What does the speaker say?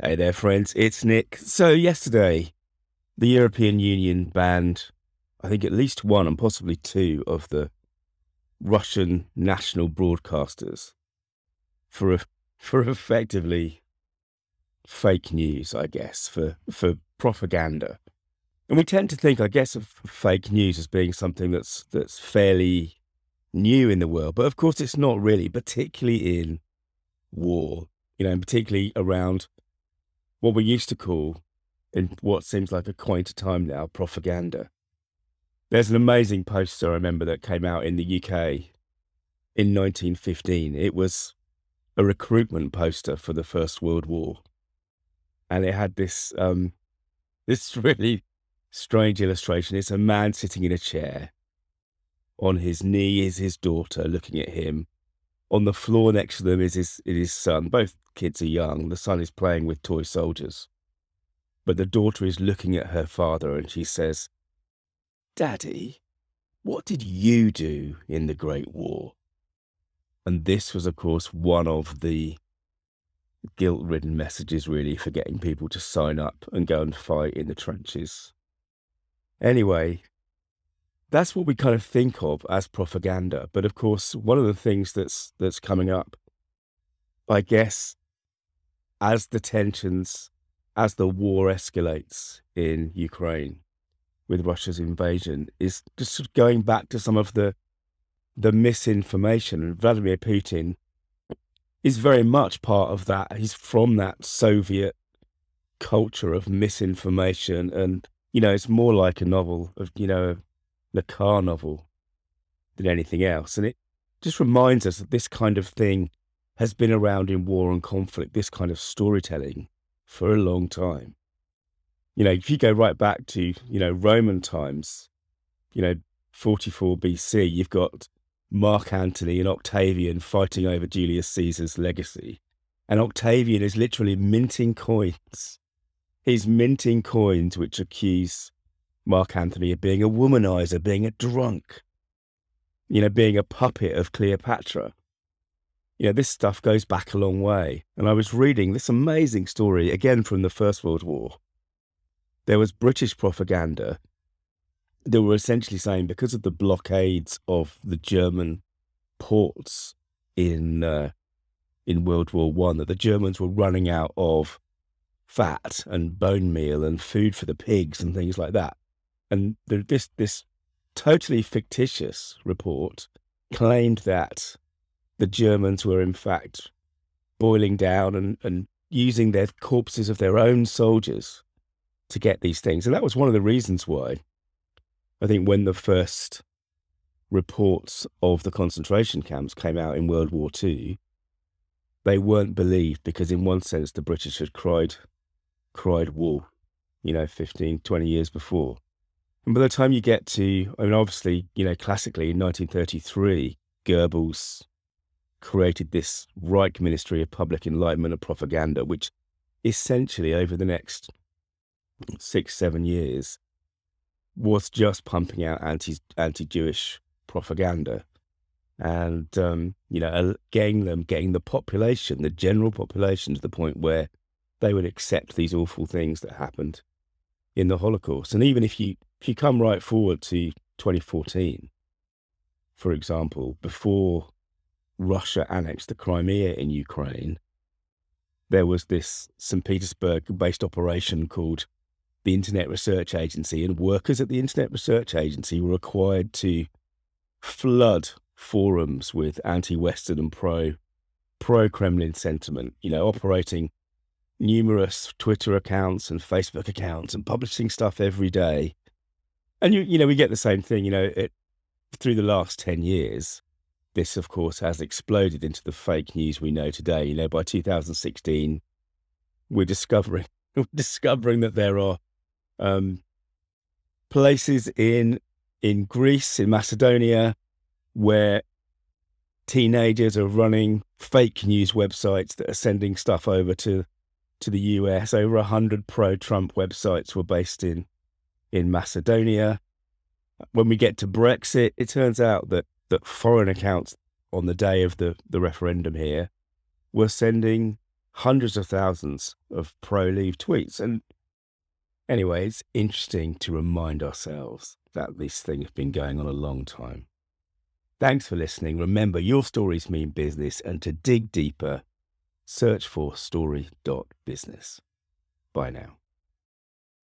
Hey there, friends. It's Nick. So, yesterday, the European Union banned, I think, at least one and possibly two of the Russian national broadcasters for for effectively fake news, I guess, for for propaganda. And we tend to think, I guess, of fake news as being something that's that's fairly new in the world, but of course, it's not really, particularly in war. You know, and particularly around what we used to call, in what seems like a quaint time now, propaganda. There's an amazing poster I remember that came out in the UK in 1915. It was a recruitment poster for the First World War, and it had this um, this really strange illustration. It's a man sitting in a chair. On his knee is his daughter looking at him. On the floor next to them is his, is his son. Both kids are young. The son is playing with toy soldiers. But the daughter is looking at her father and she says, Daddy, what did you do in the Great War? And this was, of course, one of the guilt ridden messages, really, for getting people to sign up and go and fight in the trenches. Anyway, that's what we kind of think of as propaganda. But of course, one of the things that's that's coming up, I guess, as the tensions, as the war escalates in Ukraine with Russia's invasion, is just going back to some of the the misinformation. And Vladimir Putin is very much part of that. He's from that Soviet culture of misinformation and you know it's more like a novel of you know Le Carre novel than anything else. And it just reminds us that this kind of thing has been around in war and conflict, this kind of storytelling for a long time. You know, if you go right back to, you know, Roman times, you know, 44 BC, you've got Mark Antony and Octavian fighting over Julius Caesar's legacy. And Octavian is literally minting coins. He's minting coins which accuse Mark Antony of being a womanizer, being a drunk, you know, being a puppet of Cleopatra. You know, this stuff goes back a long way. And I was reading this amazing story, again from the First World War. There was British propaganda that were essentially saying because of the blockades of the German ports in uh, in World War One, that the Germans were running out of fat and bone meal and food for the pigs and things like that and the, this this totally fictitious report claimed that the Germans were in fact boiling down and, and using their corpses of their own soldiers to get these things. And that was one of the reasons why I think when the first reports of the concentration camps came out in World War II, they weren't believed because in one sense the British had cried cried wolf, you know, 15, 20 years before. And by the time you get to, I mean, obviously, you know, classically in 1933, Goebbels created this Reich Ministry of Public Enlightenment and Propaganda, which essentially over the next six, seven years was just pumping out anti anti Jewish propaganda. And um, you know getting them getting the population the general population to the point where they would accept these awful things that happened in the holocaust and even if you if you come right forward to 2014, for example, before Russia annexed the Crimea in Ukraine, there was this St. Petersburg based operation called the Internet Research Agency, and workers at the Internet Research Agency were required to flood forums with anti Western and pro pro Kremlin sentiment, you know, operating numerous Twitter accounts and Facebook accounts and publishing stuff every day and you, you know, we get the same thing. You know, it, through the last ten years, this, of course, has exploded into the fake news we know today. You know, by 2016, we're discovering discovering that there are um, places in in Greece, in Macedonia, where teenagers are running fake news websites that are sending stuff over to to the US. Over a hundred pro-Trump websites were based in in Macedonia. When we get to Brexit, it turns out that, that foreign accounts on the day of the, the referendum here were sending hundreds of thousands of pro leave tweets. And anyway, it's interesting to remind ourselves that this thing has been going on a long time. Thanks for listening. Remember, your stories mean business, and to dig deeper, search for story.business. Bye now.